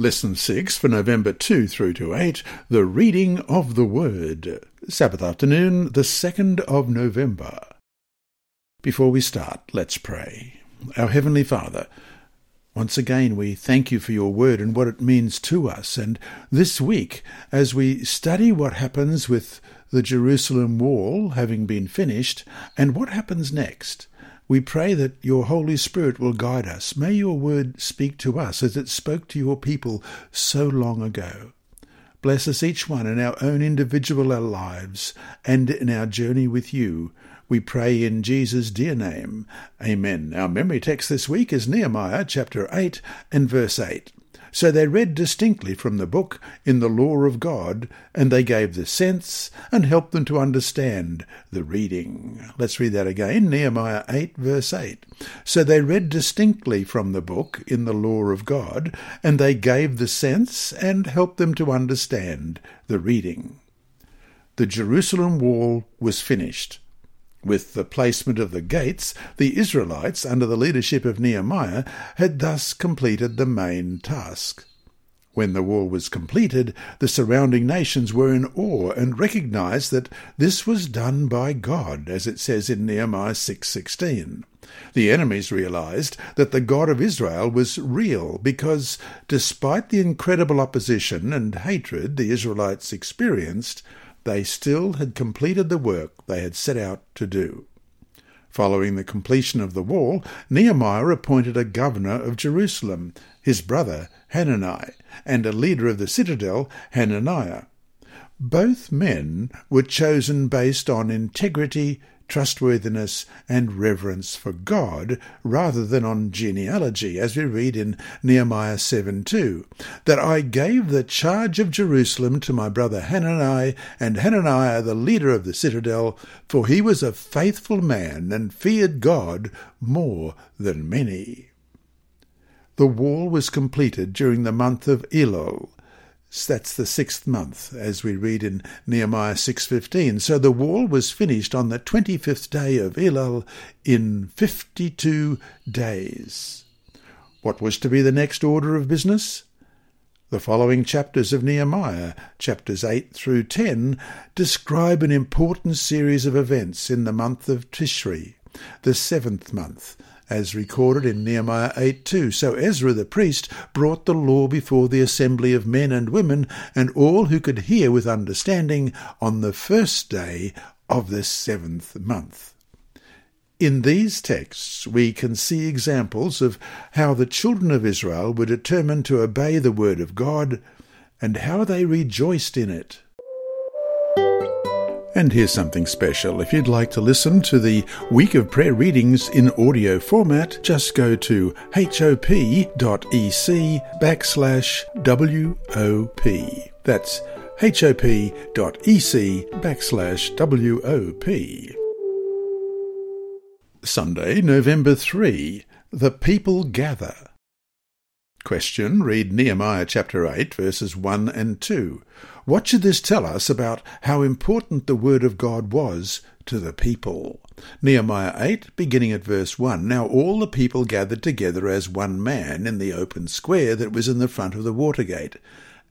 Lesson 6 for November 2 through to 8, the reading of the Word. Sabbath afternoon, the 2nd of November. Before we start, let's pray. Our Heavenly Father, once again we thank you for your Word and what it means to us. And this week, as we study what happens with the Jerusalem wall having been finished and what happens next, we pray that your Holy Spirit will guide us. May your word speak to us as it spoke to your people so long ago. Bless us each one in our own individual lives and in our journey with you. We pray in Jesus' dear name. Amen. Our memory text this week is Nehemiah chapter 8 and verse 8. So they read distinctly from the book in the law of God, and they gave the sense and helped them to understand the reading. Let's read that again Nehemiah 8, verse 8. So they read distinctly from the book in the law of God, and they gave the sense and helped them to understand the reading. The Jerusalem wall was finished. With the placement of the gates, the Israelites, under the leadership of Nehemiah, had thus completed the main task. When the wall was completed, the surrounding nations were in awe and recognized that this was done by God, as it says in Nehemiah 6:16. The enemies realized that the God of Israel was real because despite the incredible opposition and hatred the Israelites experienced, they still had completed the work they had set out to do. Following the completion of the wall, Nehemiah appointed a governor of Jerusalem, his brother Hanani, and a leader of the citadel, Hananiah. Both men were chosen based on integrity, trustworthiness, and reverence for God, rather than on genealogy, as we read in Nehemiah 7 2, that I gave the charge of Jerusalem to my brother Hanani, and Hananiah the leader of the citadel, for he was a faithful man and feared God more than many. The wall was completed during the month of Elul, that's the sixth month, as we read in Nehemiah 6.15. So the wall was finished on the 25th day of Elul in 52 days. What was to be the next order of business? The following chapters of Nehemiah, chapters 8 through 10, describe an important series of events in the month of Tishri, the seventh month, as recorded in Nehemiah 8 2. So Ezra the priest brought the law before the assembly of men and women and all who could hear with understanding on the first day of the seventh month. In these texts, we can see examples of how the children of Israel were determined to obey the word of God and how they rejoiced in it. And here's something special. If you'd like to listen to the Week of Prayer readings in audio format, just go to hop.ec backslash WOP. That's hop.ec backslash WOP. Sunday, November 3. The People Gather. Question. Read Nehemiah chapter 8, verses 1 and 2. What should this tell us about how important the Word of God was to the people? Nehemiah 8, beginning at verse 1. Now all the people gathered together as one man in the open square that was in the front of the water gate.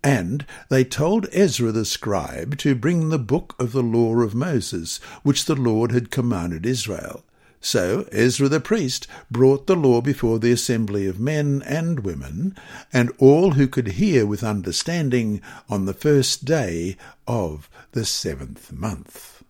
And they told Ezra the scribe to bring the book of the law of Moses, which the Lord had commanded Israel. So Ezra the priest brought the law before the assembly of men and women, and all who could hear with understanding on the first day of the seventh month.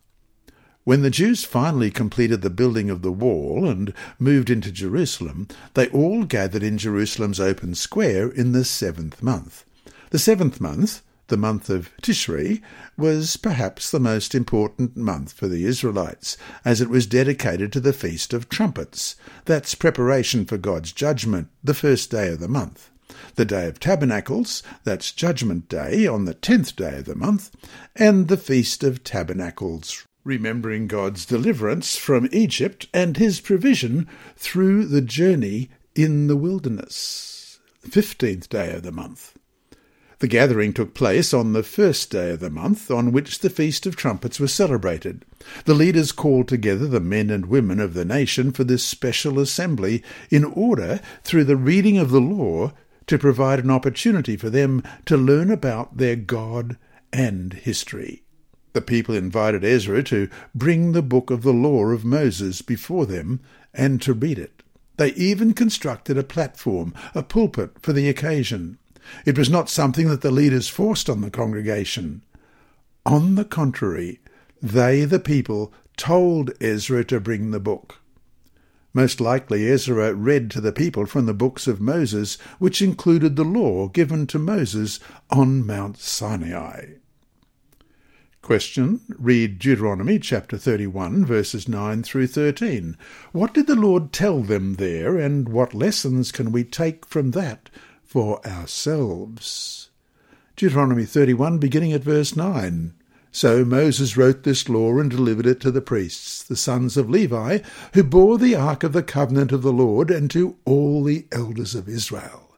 When the Jews finally completed the building of the wall and moved into Jerusalem, they all gathered in Jerusalem's open square in the seventh month. The seventh month the month of Tishri was perhaps the most important month for the Israelites, as it was dedicated to the Feast of Trumpets. That's preparation for God's judgment, the first day of the month. The Day of Tabernacles, that's Judgment Day on the tenth day of the month, and the Feast of Tabernacles, remembering God's deliverance from Egypt and his provision through the journey in the wilderness. Fifteenth day of the month. The gathering took place on the first day of the month, on which the Feast of Trumpets was celebrated. The leaders called together the men and women of the nation for this special assembly in order, through the reading of the law, to provide an opportunity for them to learn about their God and history. The people invited Ezra to bring the book of the law of Moses before them and to read it. They even constructed a platform, a pulpit, for the occasion. It was not something that the leaders forced on the congregation. On the contrary, they, the people, told Ezra to bring the book. Most likely Ezra read to the people from the books of Moses, which included the law given to Moses on Mount Sinai. Question. Read Deuteronomy chapter 31, verses 9 through 13. What did the Lord tell them there, and what lessons can we take from that for ourselves? Deuteronomy 31, beginning at verse 9. So Moses wrote this law and delivered it to the priests, the sons of Levi, who bore the ark of the covenant of the Lord, and to all the elders of Israel.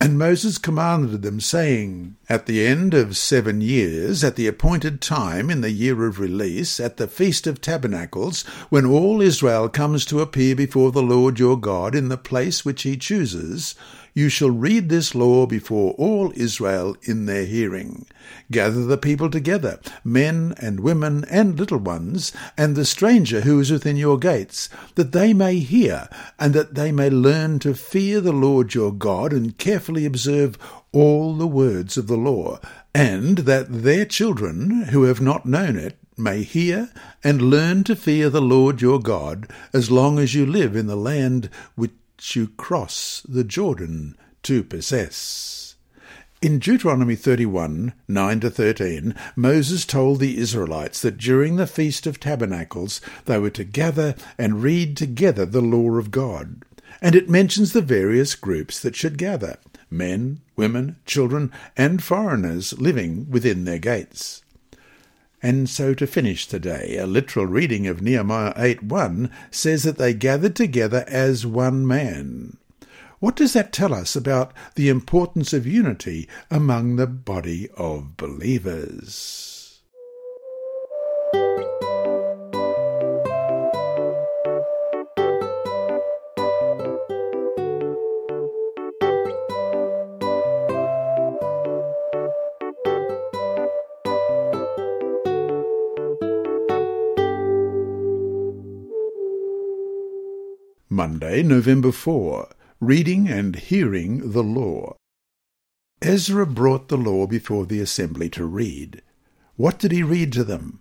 And Moses commanded them, saying, At the end of seven years, at the appointed time in the year of release, at the Feast of Tabernacles, when all Israel comes to appear before the Lord your God in the place which he chooses, you shall read this law before all Israel in their hearing. Gather the people together, men and women and little ones, and the stranger who is within your gates, that they may hear, and that they may learn to fear the Lord your God, and carefully observe all the words of the law, and that their children, who have not known it, may hear and learn to fear the Lord your God, as long as you live in the land which you cross the Jordan to possess. In Deuteronomy 31, 9 to 13, Moses told the Israelites that during the Feast of Tabernacles they were to gather and read together the law of God. And it mentions the various groups that should gather men, women, children, and foreigners living within their gates. And so to finish today, a literal reading of Nehemiah 8:1 says that they gathered together as one man. What does that tell us about the importance of unity among the body of believers? Monday, November 4. Reading and Hearing the Law. Ezra brought the law before the assembly to read. What did he read to them?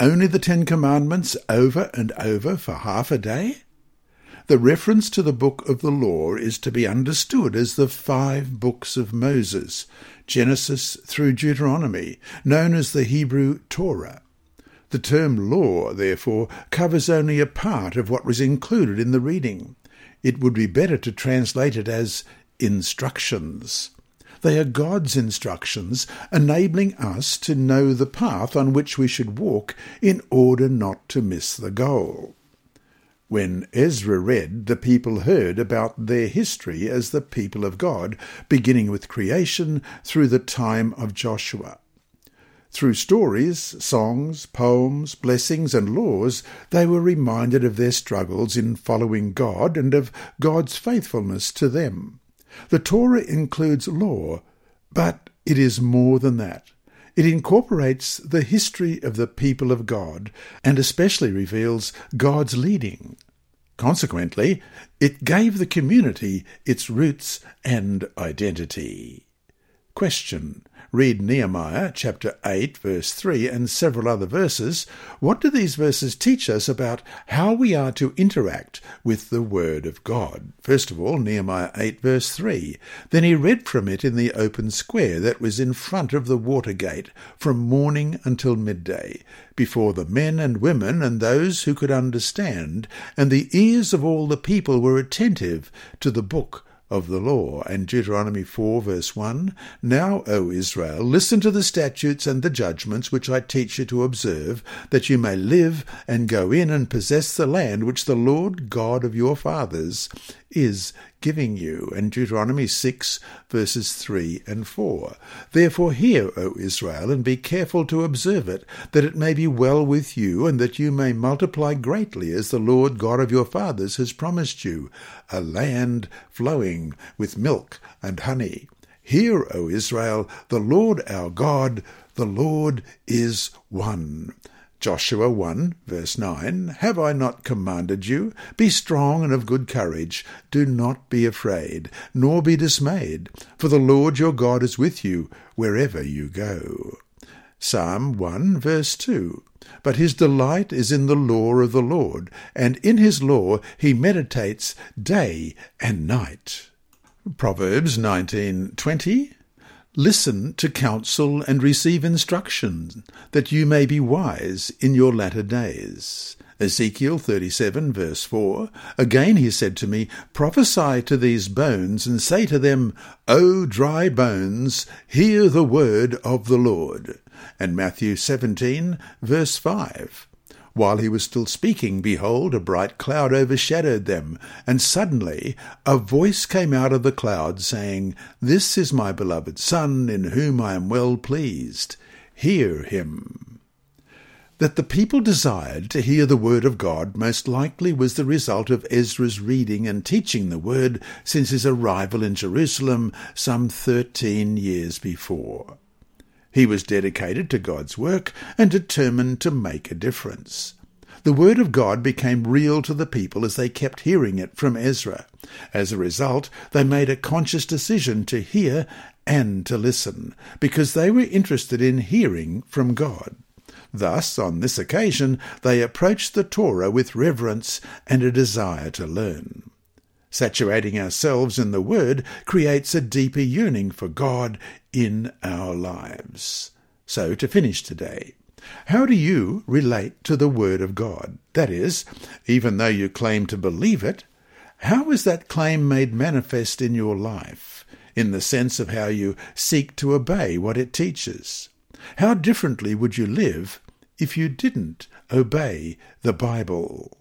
Only the Ten Commandments over and over for half a day? The reference to the book of the law is to be understood as the five books of Moses, Genesis through Deuteronomy, known as the Hebrew Torah. The term law, therefore, covers only a part of what was included in the reading. It would be better to translate it as instructions. They are God's instructions, enabling us to know the path on which we should walk in order not to miss the goal. When Ezra read, the people heard about their history as the people of God, beginning with creation through the time of Joshua. Through stories, songs, poems, blessings, and laws, they were reminded of their struggles in following God and of God's faithfulness to them. The Torah includes law, but it is more than that. It incorporates the history of the people of God and especially reveals God's leading. Consequently, it gave the community its roots and identity. Question read Nehemiah chapter 8, verse 3, and several other verses, what do these verses teach us about how we are to interact with the Word of God? First of all, Nehemiah 8, verse 3. Then he read from it in the open square that was in front of the water gate from morning until midday, before the men and women and those who could understand, and the ears of all the people were attentive to the book of the law. And Deuteronomy 4, verse 1 Now, O Israel, listen to the statutes and the judgments which I teach you to observe, that you may live and go in and possess the land which the Lord God of your fathers is giving you. And Deuteronomy 6, verses 3 and 4. Therefore hear, O Israel, and be careful to observe it, that it may be well with you, and that you may multiply greatly, as the Lord God of your fathers has promised you, a land flowing flowing with milk and honey. Hear, O Israel, the Lord our God, the Lord is one. Joshua 1, verse 9 Have I not commanded you? Be strong and of good courage. Do not be afraid, nor be dismayed, for the Lord your God is with you wherever you go. Psalm 1, verse 2 But his delight is in the law of the Lord, and in his law he meditates day and night. Proverbs 19:20 Listen to counsel and receive instruction, that you may be wise in your latter days. Ezekiel 37, verse 4. Again he said to me, Prophesy to these bones, and say to them, O dry bones, hear the word of the Lord. And Matthew 17, verse 5. While he was still speaking, behold, a bright cloud overshadowed them, and suddenly a voice came out of the cloud, saying, This is my beloved Son, in whom I am well pleased. Hear him. That the people desired to hear the word of God most likely was the result of Ezra's reading and teaching the word since his arrival in Jerusalem some thirteen years before. He was dedicated to God's work and determined to make a difference. The word of God became real to the people as they kept hearing it from Ezra. As a result, they made a conscious decision to hear and to listen, because they were interested in hearing from God. Thus, on this occasion, they approached the Torah with reverence and a desire to learn. Saturating ourselves in the Word creates a deeper yearning for God in our lives. So, to finish today, how do you relate to the Word of God? That is, even though you claim to believe it, how is that claim made manifest in your life, in the sense of how you seek to obey what it teaches? How differently would you live if you didn't obey the Bible?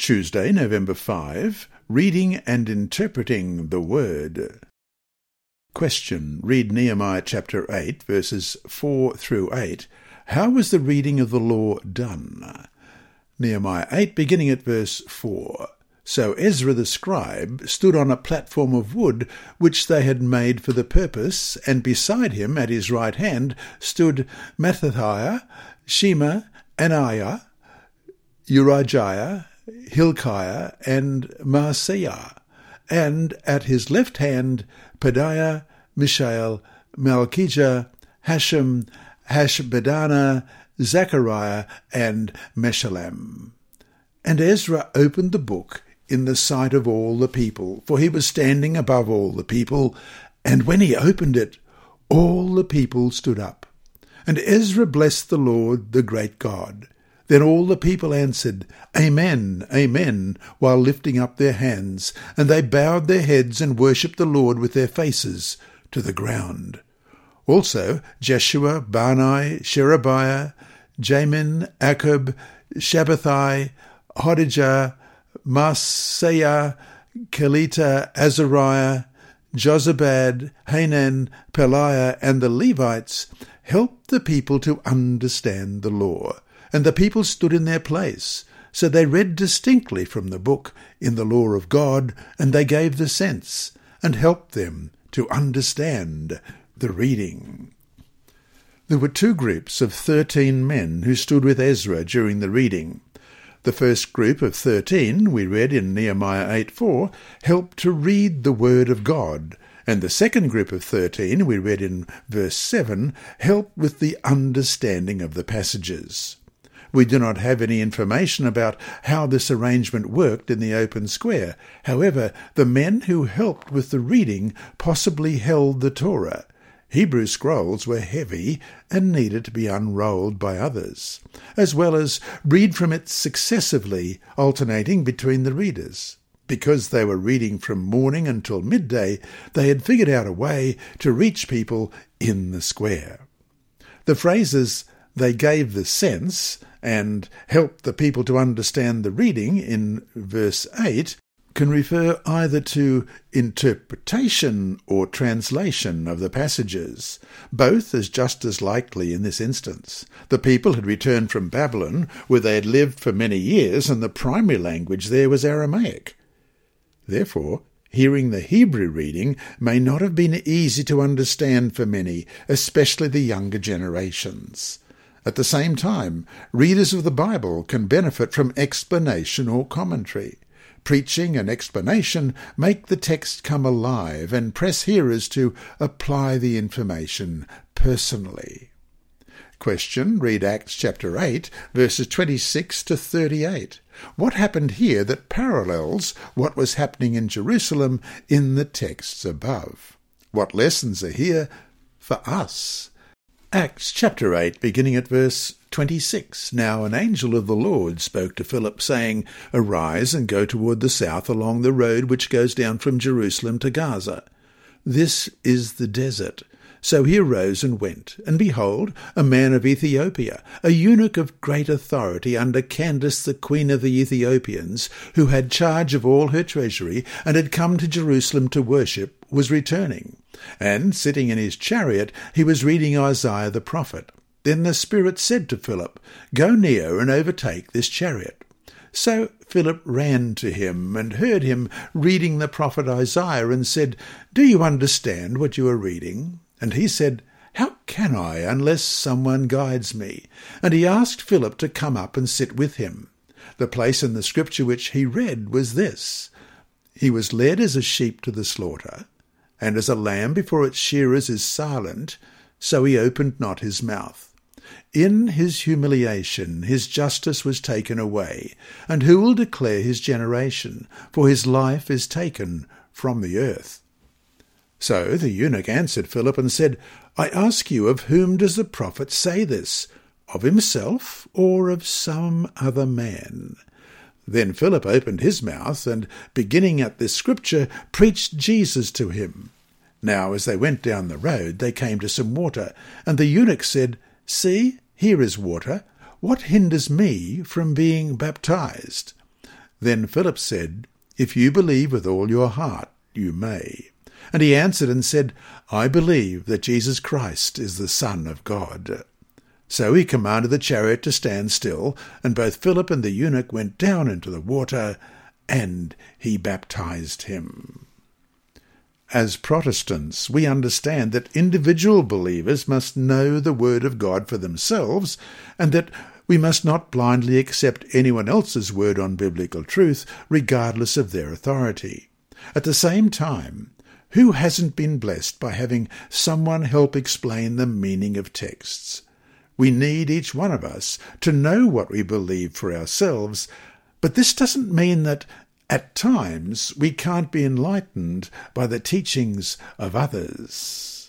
Tuesday, November 5, Reading and Interpreting the Word. Question. Read Nehemiah chapter 8, verses 4 through 8. How was the reading of the law done? Nehemiah 8, beginning at verse 4. So Ezra the scribe stood on a platform of wood which they had made for the purpose, and beside him at his right hand stood Mattithiah, Shema, Ananiah, Urijah, Hilkiah, and Maaseiah, and at his left hand Pedaiah, Mishael, Malchijah, Hashum, Hashbadana, Zechariah, and Meshullam. And Ezra opened the book in the sight of all the people, for he was standing above all the people, and when he opened it, all the people stood up. And Ezra blessed the Lord, the great God. Then all the people answered, Amen, Amen, while lifting up their hands, and they bowed their heads and worshipped the Lord with their faces to the ground. Also Jeshua, Bani, Sherebiah, Jamin, Akkub, Shabbethai, Hodijah, Maaseiah, Kelita, Azariah, Jozabad, Hanan, Pelaiah, and the Levites helped the people to understand the law and the people stood in their place. So they read distinctly from the book in the law of God, and they gave the sense, and helped them to understand the reading. There were two groups of thirteen men who stood with Ezra during the reading. The first group of thirteen, we read in Nehemiah 8 4, helped to read the word of God, and the second group of thirteen, we read in verse 7, helped with the understanding of the passages. We do not have any information about how this arrangement worked in the open square. However, the men who helped with the reading possibly held the Torah. Hebrew scrolls were heavy and needed to be unrolled by others, as well as read from it successively, alternating between the readers. Because they were reading from morning until midday, they had figured out a way to reach people in the square. The phrases they gave the sense and help the people to understand the reading in verse 8 can refer either to interpretation or translation of the passages. Both is just as likely in this instance. The people had returned from Babylon, where they had lived for many years, and the primary language there was Aramaic. Therefore, hearing the Hebrew reading may not have been easy to understand for many, especially the younger generations. At the same time, readers of the Bible can benefit from explanation or commentary. Preaching and explanation make the text come alive and press hearers to apply the information personally. Question Read Acts chapter 8, verses 26 to 38. What happened here that parallels what was happening in Jerusalem in the texts above? What lessons are here for us? Acts chapter 8, beginning at verse 26. Now an angel of the Lord spoke to Philip, saying, Arise and go toward the south along the road which goes down from Jerusalem to Gaza. This is the desert. So he arose and went, and behold, a man of Ethiopia, a eunuch of great authority under Candace the queen of the Ethiopians, who had charge of all her treasury, and had come to Jerusalem to worship, was returning. And sitting in his chariot, he was reading Isaiah the prophet. Then the Spirit said to Philip, Go near and overtake this chariot. So Philip ran to him and heard him reading the prophet Isaiah and said, Do you understand what you are reading? And he said, How can I unless someone guides me? And he asked Philip to come up and sit with him. The place in the scripture which he read was this He was led as a sheep to the slaughter, and as a lamb before its shearers is silent, so he opened not his mouth. In his humiliation his justice was taken away, and who will declare his generation? For his life is taken from the earth. So the eunuch answered Philip and said, I ask you, of whom does the prophet say this? Of himself or of some other man? Then Philip opened his mouth, and beginning at this scripture, preached Jesus to him. Now as they went down the road, they came to some water, and the eunuch said, See, here is water. What hinders me from being baptized? Then Philip said, If you believe with all your heart, you may. And he answered and said, I believe that Jesus Christ is the Son of God. So he commanded the chariot to stand still, and both Philip and the eunuch went down into the water, and he baptized him. As Protestants, we understand that individual believers must know the Word of God for themselves, and that we must not blindly accept anyone else's word on biblical truth, regardless of their authority. At the same time, who hasn't been blessed by having someone help explain the meaning of texts? We need each one of us to know what we believe for ourselves, but this doesn't mean that at times we can't be enlightened by the teachings of others.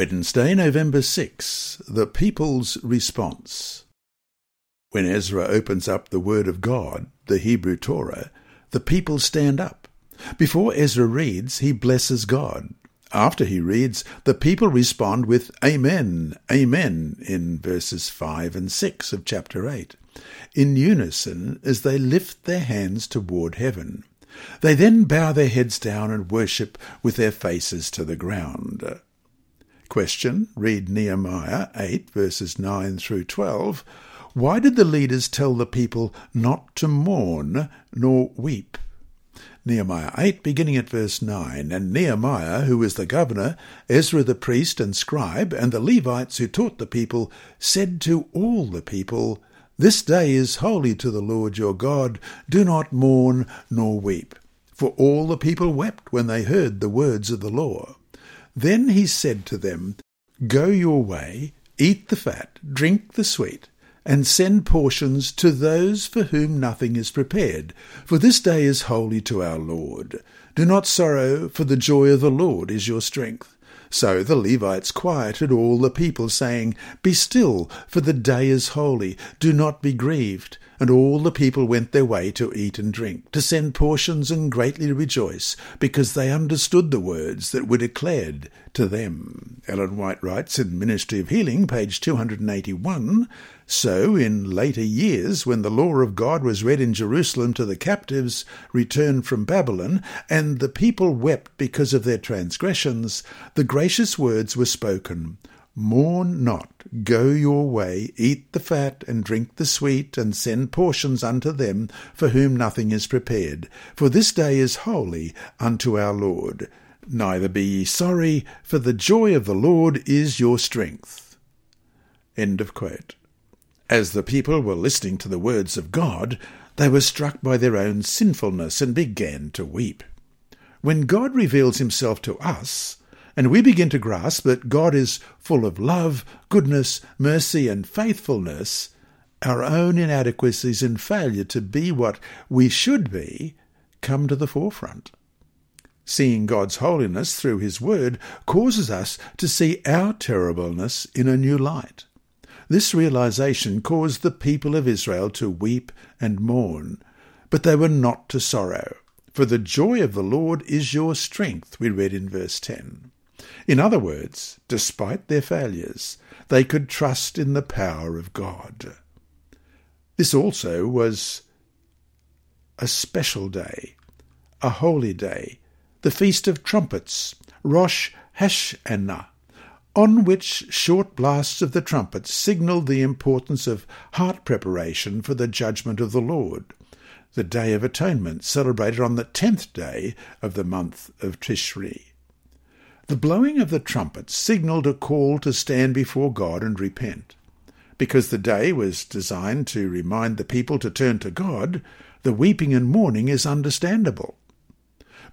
Wednesday, November 6. The People's Response. When Ezra opens up the Word of God, the Hebrew Torah, the people stand up. Before Ezra reads, he blesses God. After he reads, the people respond with Amen, Amen in verses 5 and 6 of chapter 8, in unison as they lift their hands toward heaven. They then bow their heads down and worship with their faces to the ground. Question, read Nehemiah 8 verses 9 through 12. Why did the leaders tell the people not to mourn nor weep? Nehemiah 8, beginning at verse 9. And Nehemiah, who was the governor, Ezra the priest and scribe, and the Levites who taught the people, said to all the people, This day is holy to the Lord your God. Do not mourn nor weep. For all the people wept when they heard the words of the law. Then he said to them, Go your way, eat the fat, drink the sweet, and send portions to those for whom nothing is prepared. For this day is holy to our Lord. Do not sorrow, for the joy of the Lord is your strength. So the Levites quieted all the people, saying, Be still, for the day is holy. Do not be grieved. And all the people went their way to eat and drink, to send portions and greatly rejoice, because they understood the words that were declared to them. Ellen White writes in Ministry of Healing, page 281, so, in later years, when the law of God was read in Jerusalem to the captives returned from Babylon, and the people wept because of their transgressions, the gracious words were spoken Mourn not, go your way, eat the fat, and drink the sweet, and send portions unto them for whom nothing is prepared. For this day is holy unto our Lord. Neither be ye sorry, for the joy of the Lord is your strength. End of quote. As the people were listening to the words of God, they were struck by their own sinfulness and began to weep. When God reveals himself to us, and we begin to grasp that God is full of love, goodness, mercy, and faithfulness, our own inadequacies and failure to be what we should be come to the forefront. Seeing God's holiness through His Word causes us to see our terribleness in a new light. This realization caused the people of Israel to weep and mourn, but they were not to sorrow. For the joy of the Lord is your strength, we read in verse 10. In other words, despite their failures, they could trust in the power of God. This also was a special day, a holy day, the Feast of Trumpets, Rosh Hashanah, on which short blasts of the trumpets signalled the importance of heart preparation for the judgment of the Lord, the Day of Atonement, celebrated on the tenth day of the month of Tishri. The blowing of the trumpets signalled a call to stand before God and repent. Because the day was designed to remind the people to turn to God, the weeping and mourning is understandable.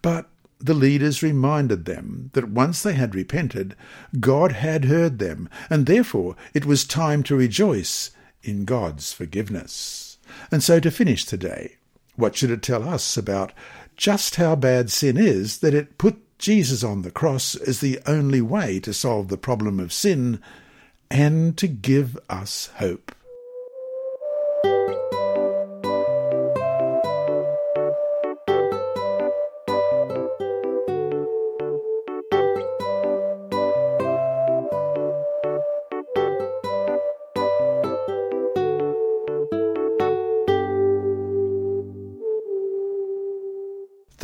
But the leaders reminded them that once they had repented, God had heard them, and therefore it was time to rejoice in God's forgiveness. And so to finish today, what should it tell us about just how bad sin is that it put Jesus on the cross is the only way to solve the problem of sin and to give us hope?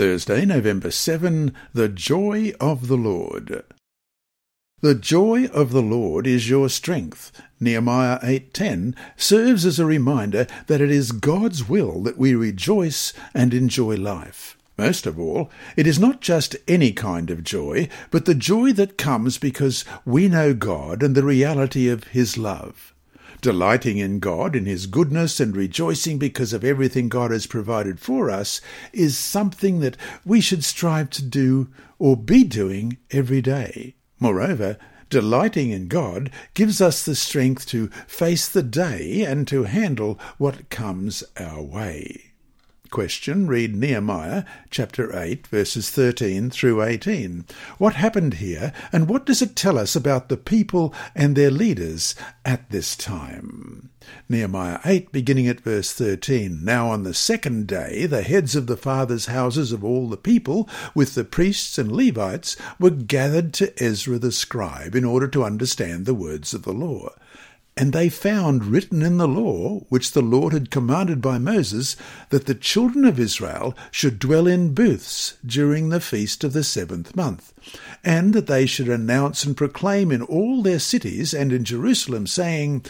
Thursday, November 7, The Joy of the Lord. The joy of the Lord is your strength. Nehemiah 8:10 serves as a reminder that it is God's will that we rejoice and enjoy life. Most of all, it is not just any kind of joy, but the joy that comes because we know God and the reality of his love delighting in God, in His goodness, and rejoicing because of everything God has provided for us, is something that we should strive to do or be doing every day. Moreover, delighting in God gives us the strength to face the day and to handle what comes our way question, read Nehemiah chapter 8, verses 13 through 18. What happened here, and what does it tell us about the people and their leaders at this time? Nehemiah 8, beginning at verse 13. Now on the second day, the heads of the fathers' houses of all the people, with the priests and Levites, were gathered to Ezra the scribe in order to understand the words of the law. And they found written in the law, which the Lord had commanded by Moses, that the children of Israel should dwell in booths during the feast of the seventh month, and that they should announce and proclaim in all their cities and in Jerusalem, saying,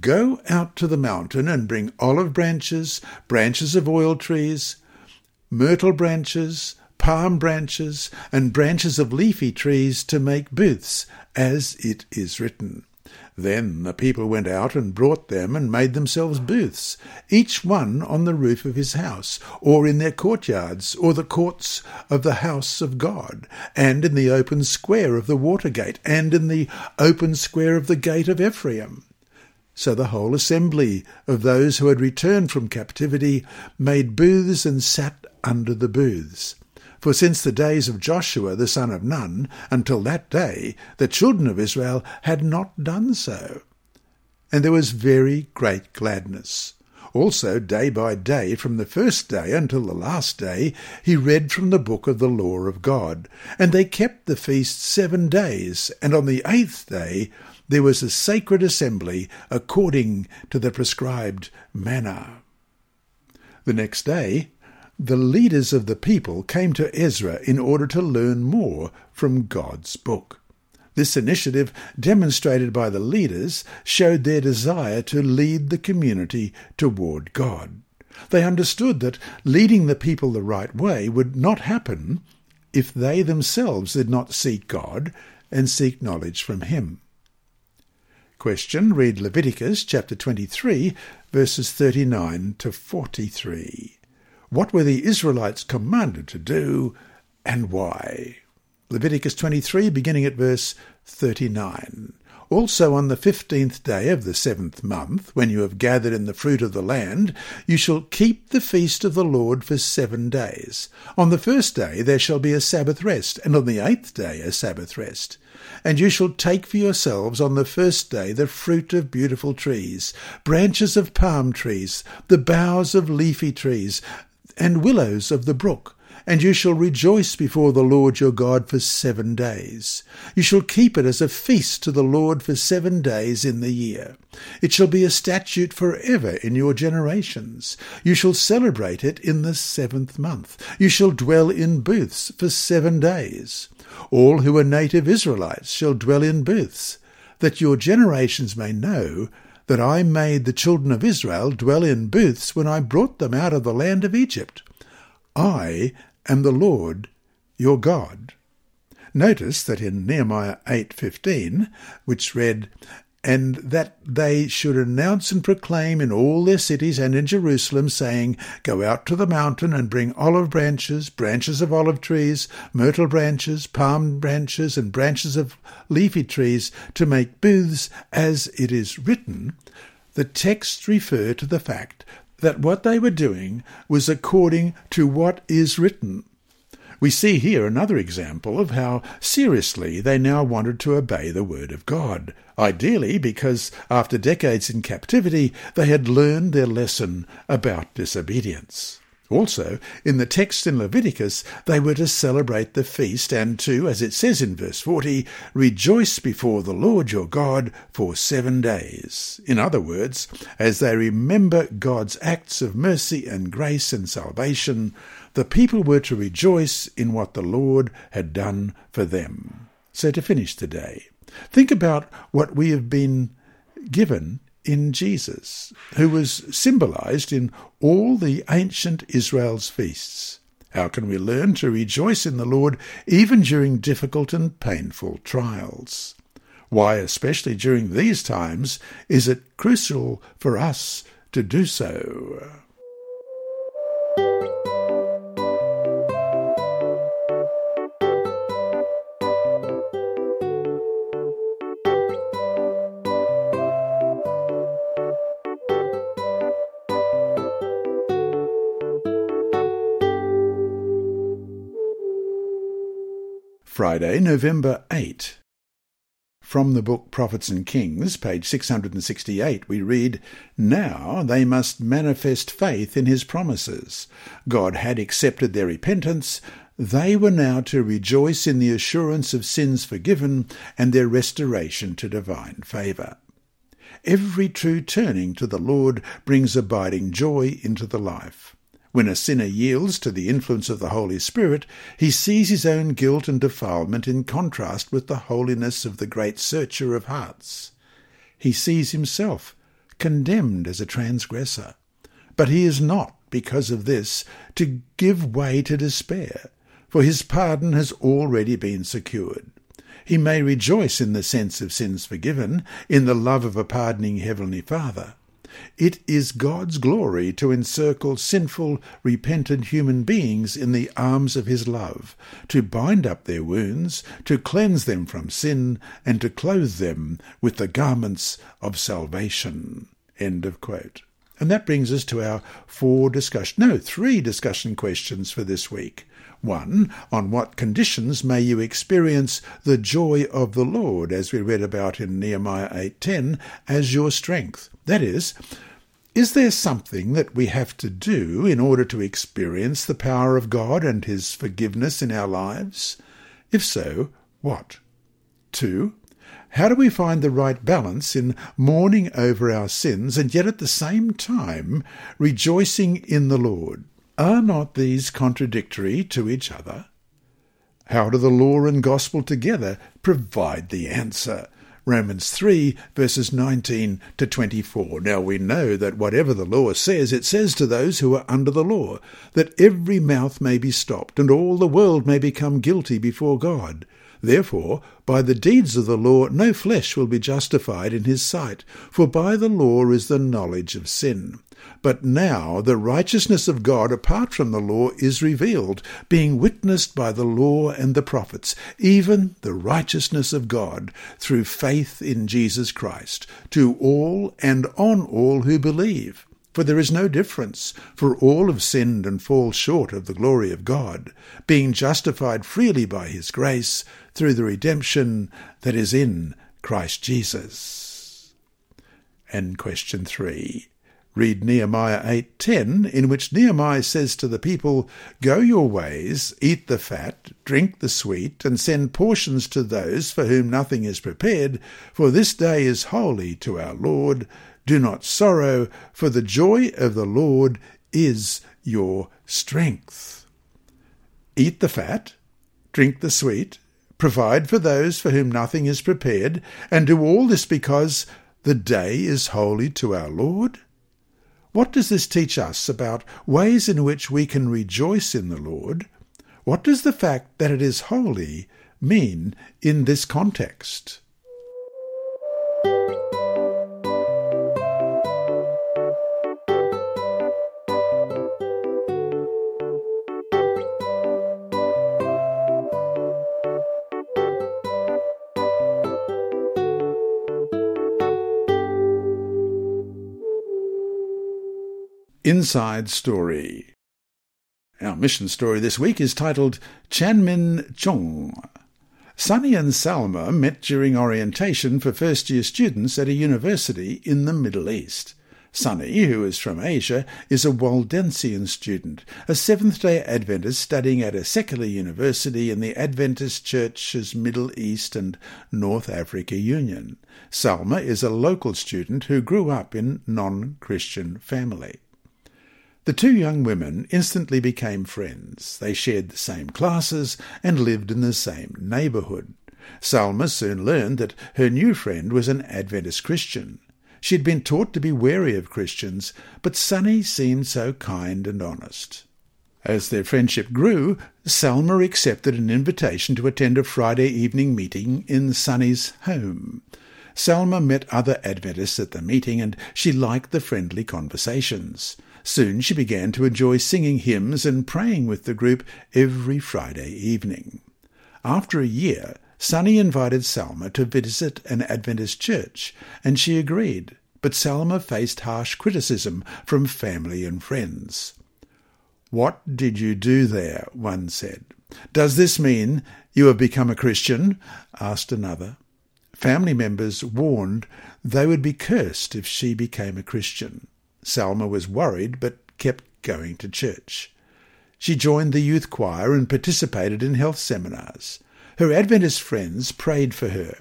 Go out to the mountain and bring olive branches, branches of oil trees, myrtle branches, palm branches, and branches of leafy trees to make booths, as it is written. Then the people went out and brought them and made themselves booths, each one on the roof of his house, or in their courtyards, or the courts of the house of God, and in the open square of the water gate, and in the open square of the gate of Ephraim. So the whole assembly of those who had returned from captivity made booths and sat under the booths. For since the days of Joshua the son of Nun until that day, the children of Israel had not done so. And there was very great gladness. Also, day by day, from the first day until the last day, he read from the book of the law of God. And they kept the feast seven days, and on the eighth day there was a sacred assembly according to the prescribed manner. The next day, the leaders of the people came to Ezra in order to learn more from God's book. This initiative, demonstrated by the leaders, showed their desire to lead the community toward God. They understood that leading the people the right way would not happen if they themselves did not seek God and seek knowledge from Him. Question Read Leviticus chapter 23, verses 39 to 43. What were the Israelites commanded to do and why? Leviticus 23, beginning at verse 39. Also on the fifteenth day of the seventh month, when you have gathered in the fruit of the land, you shall keep the feast of the Lord for seven days. On the first day there shall be a Sabbath rest, and on the eighth day a Sabbath rest. And you shall take for yourselves on the first day the fruit of beautiful trees, branches of palm trees, the boughs of leafy trees, and willows of the brook and you shall rejoice before the Lord your God for seven days. You shall keep it as a feast to the Lord for seven days in the year. It shall be a statute for ever in your generations. You shall celebrate it in the seventh month. You shall dwell in booths for seven days. All who are native Israelites shall dwell in booths, that your generations may know that I made the children of Israel dwell in booths when I brought them out of the land of Egypt. I am the Lord your God. Notice that in Nehemiah 8:15, which read, and that they should announce and proclaim in all their cities and in Jerusalem, saying, Go out to the mountain and bring olive branches, branches of olive trees, myrtle branches, palm branches, and branches of leafy trees, to make booths, as it is written. The texts refer to the fact that what they were doing was according to what is written. We see here another example of how seriously they now wanted to obey the word of God, ideally because after decades in captivity they had learned their lesson about disobedience. Also, in the text in Leviticus, they were to celebrate the feast and to, as it says in verse 40, rejoice before the Lord your God for seven days. In other words, as they remember God's acts of mercy and grace and salvation, the people were to rejoice in what the Lord had done for them. So to finish today, think about what we have been given in Jesus, who was symbolized in all the ancient Israel's feasts. How can we learn to rejoice in the Lord even during difficult and painful trials? Why, especially during these times, is it crucial for us to do so? Friday, November 8. From the book Prophets and Kings, page 668, we read, Now they must manifest faith in his promises. God had accepted their repentance. They were now to rejoice in the assurance of sins forgiven and their restoration to divine favour. Every true turning to the Lord brings abiding joy into the life. When a sinner yields to the influence of the Holy Spirit, he sees his own guilt and defilement in contrast with the holiness of the great searcher of hearts. He sees himself condemned as a transgressor. But he is not, because of this, to give way to despair, for his pardon has already been secured. He may rejoice in the sense of sins forgiven, in the love of a pardoning Heavenly Father. It is God's glory to encircle sinful, repentant human beings in the arms of his love, to bind up their wounds, to cleanse them from sin, and to clothe them with the garments of salvation. End of quote. And that brings us to our four discussion, no, three discussion questions for this week. One, on what conditions may you experience the joy of the Lord, as we read about in Nehemiah 8.10, as your strength? That is, is there something that we have to do in order to experience the power of God and His forgiveness in our lives? If so, what? Two, how do we find the right balance in mourning over our sins and yet at the same time rejoicing in the Lord? Are not these contradictory to each other? How do the law and gospel together provide the answer? Romans 3, verses 19 to 24. Now we know that whatever the law says, it says to those who are under the law, that every mouth may be stopped, and all the world may become guilty before God. Therefore, by the deeds of the law no flesh will be justified in his sight, for by the law is the knowledge of sin. But now the righteousness of God apart from the law is revealed, being witnessed by the law and the prophets, even the righteousness of God through faith in Jesus Christ, to all and on all who believe. For there is no difference, for all have sinned and fall short of the glory of God, being justified freely by his grace through the redemption that is in Christ Jesus. And question three. Read Nehemiah 8:10 in which Nehemiah says to the people, "Go your ways, eat the fat, drink the sweet, and send portions to those for whom nothing is prepared, for this day is holy to our Lord." Do not sorrow, for the joy of the Lord is your strength. Eat the fat, drink the sweet, provide for those for whom nothing is prepared, and do all this because the day is holy to our Lord? What does this teach us about ways in which we can rejoice in the Lord? What does the fact that it is holy mean in this context? Inside Story. Our mission story this week is titled Chanmin Chong. Sunny and Salma met during orientation for first year students at a university in the Middle East. Sunny, who is from Asia, is a Waldensian student, a Seventh day Adventist studying at a secular university in the Adventist Church's Middle East and North Africa Union. Salma is a local student who grew up in non Christian family. The two young women instantly became friends. They shared the same classes and lived in the same neighbourhood. Salma soon learned that her new friend was an Adventist Christian. She had been taught to be wary of Christians, but Sunny seemed so kind and honest. As their friendship grew, Salma accepted an invitation to attend a Friday evening meeting in Sunny's home. Salma met other Adventists at the meeting, and she liked the friendly conversations. Soon she began to enjoy singing hymns and praying with the group every Friday evening. After a year, Sunny invited Salma to visit an Adventist church, and she agreed, but Salma faced harsh criticism from family and friends. What did you do there? one said. Does this mean you have become a Christian? asked another. Family members warned they would be cursed if she became a Christian. Salma was worried but kept going to church. She joined the youth choir and participated in health seminars. Her Adventist friends prayed for her.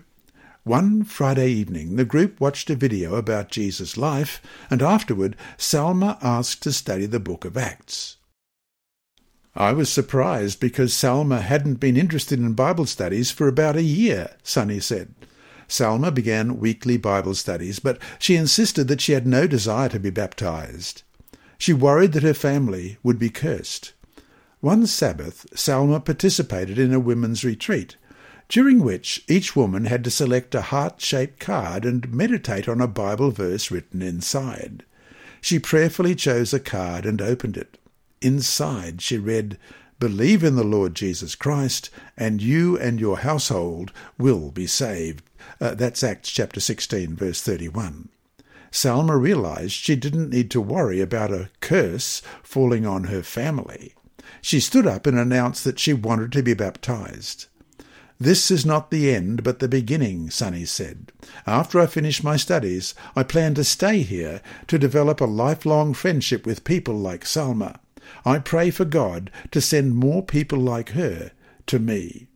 One Friday evening, the group watched a video about Jesus' life, and afterward, Salma asked to study the book of Acts. I was surprised because Salma hadn't been interested in Bible studies for about a year, Sunny said. Salma began weekly Bible studies, but she insisted that she had no desire to be baptized. She worried that her family would be cursed. One Sabbath, Salma participated in a women's retreat. during which each woman had to select a heart-shaped card and meditate on a Bible verse written inside. She prayerfully chose a card and opened it. Inside she read, Believe in the Lord Jesus Christ, and you and your household will be saved. Uh, that's Acts chapter 16, verse 31. Salma realized she didn't need to worry about a curse falling on her family. She stood up and announced that she wanted to be baptized. This is not the end, but the beginning, Sunny said. After I finish my studies, I plan to stay here to develop a lifelong friendship with people like Salma. I pray for God to send more people like her to me.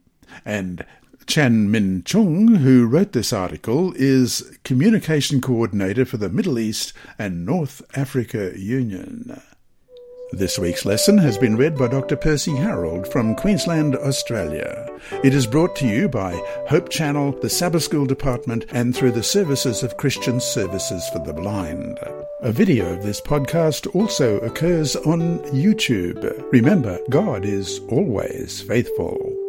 And Chan Min Chung, who wrote this article, is Communication Coordinator for the Middle East and North Africa Union. This week's lesson has been read by Dr. Percy Harold from Queensland, Australia. It is brought to you by Hope Channel, the Sabbath School Department, and through the services of Christian Services for the Blind. A video of this podcast also occurs on YouTube. Remember, God is always faithful.